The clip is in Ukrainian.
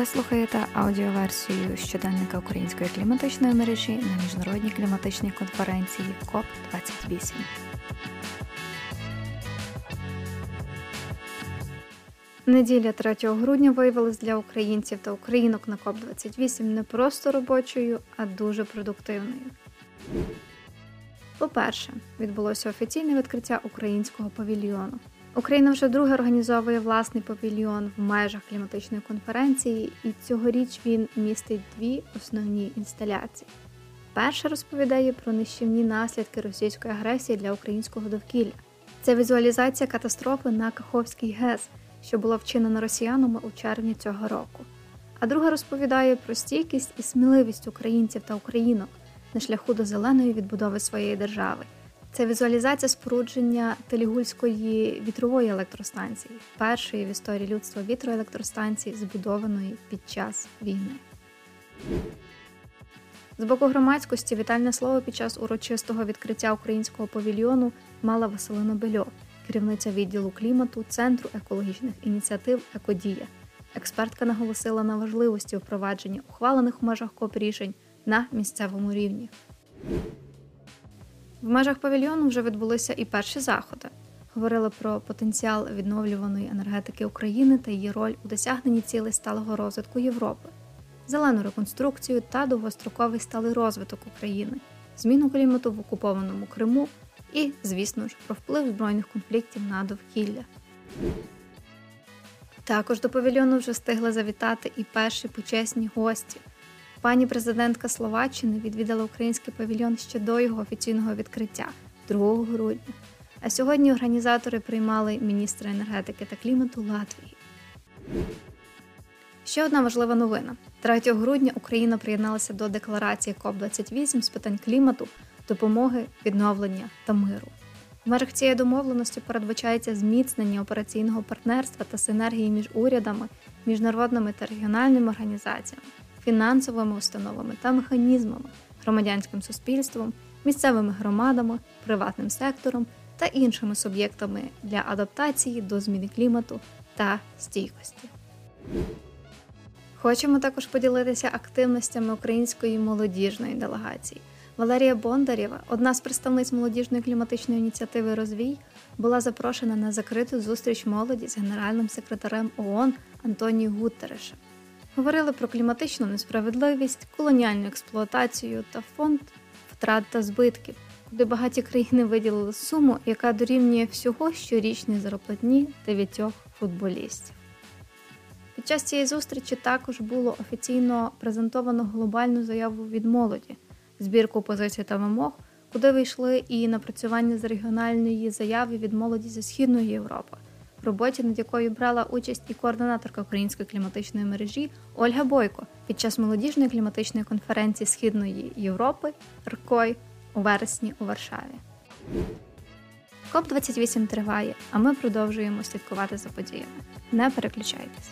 Ви слухаєте аудіоверсію щоденника української кліматичної мережі на міжнародній кліматичній конференції КОП 28. Неділя 3 грудня виявилась для українців та українок на КОП 28 не просто робочою, а дуже продуктивною. По-перше, відбулося офіційне відкриття українського павільйону. Україна вже друге організовує власний павільйон в межах кліматичної конференції, і цьогоріч він містить дві основні інсталяції. Перша розповідає про нищівні наслідки російської агресії для українського довкілля. Це візуалізація катастрофи на Каховський ГЕС, що була вчинена росіянами у червні цього року. А друга розповідає про стійкість і сміливість українців та українок на шляху до зеленої відбудови своєї держави. Це візуалізація спорудження Телігульської вітрової електростанції, першої в історії людства вітроелектростанції, збудованої під час війни. З боку громадськості вітальне слово під час урочистого відкриття українського павільйону мала Василина Бельо, керівниця відділу клімату Центру екологічних ініціатив Екодія. Експертка наголосила на важливості впровадження ухвалених в межах КОП рішень на місцевому рівні. В межах павільйону вже відбулися і перші заходи. Говорили про потенціал відновлюваної енергетики України та її роль у досягненні цілей сталого розвитку Європи, зелену реконструкцію та довгостроковий сталий розвиток України, зміну клімату в окупованому Криму і, звісно ж, про вплив збройних конфліктів на довкілля. Також до павільйону вже встигли завітати і перші почесні гості. Пані президентка Словаччини відвідала український павільйон ще до його офіційного відкриття 2 грудня. А сьогодні організатори приймали міністра енергетики та клімату Латвії. Ще одна важлива новина: 3 грудня Україна приєдналася до декларації КОП 28 з питань клімату, допомоги, відновлення та миру. В межах цієї домовленості передбачається зміцнення операційного партнерства та синергії між урядами, міжнародними та регіональними організаціями фінансовими установами та механізмами, громадянським суспільством, місцевими громадами, приватним сектором та іншими суб'єктами для адаптації до зміни клімату та стійкості. Хочемо також поділитися активностями української молодіжної делегації. Валерія Бондарєва, одна з представниць молодіжної кліматичної ініціативи Розвій, була запрошена на закриту зустріч молоді з генеральним секретарем ООН Антонією Гуттерешем. Говорили про кліматичну несправедливість, колоніальну експлуатацію та фонд втрат та збитків, куди багаті країни виділили суму, яка дорівнює всього щорічній зарплатні дев'ятьох футболістів. Під час цієї зустрічі також було офіційно презентовано глобальну заяву від молоді, збірку позицій та вимог, куди вийшли і напрацювання з регіональної заяви від молоді зі Східної Європи роботі, над якою брала участь і координаторка української кліматичної мережі Ольга Бойко під час молодіжної кліматичної конференції Східної Європи РКОЙ у вересні у Варшаві. КОП 28 триває, а ми продовжуємо слідкувати за подіями. Не переключайтесь.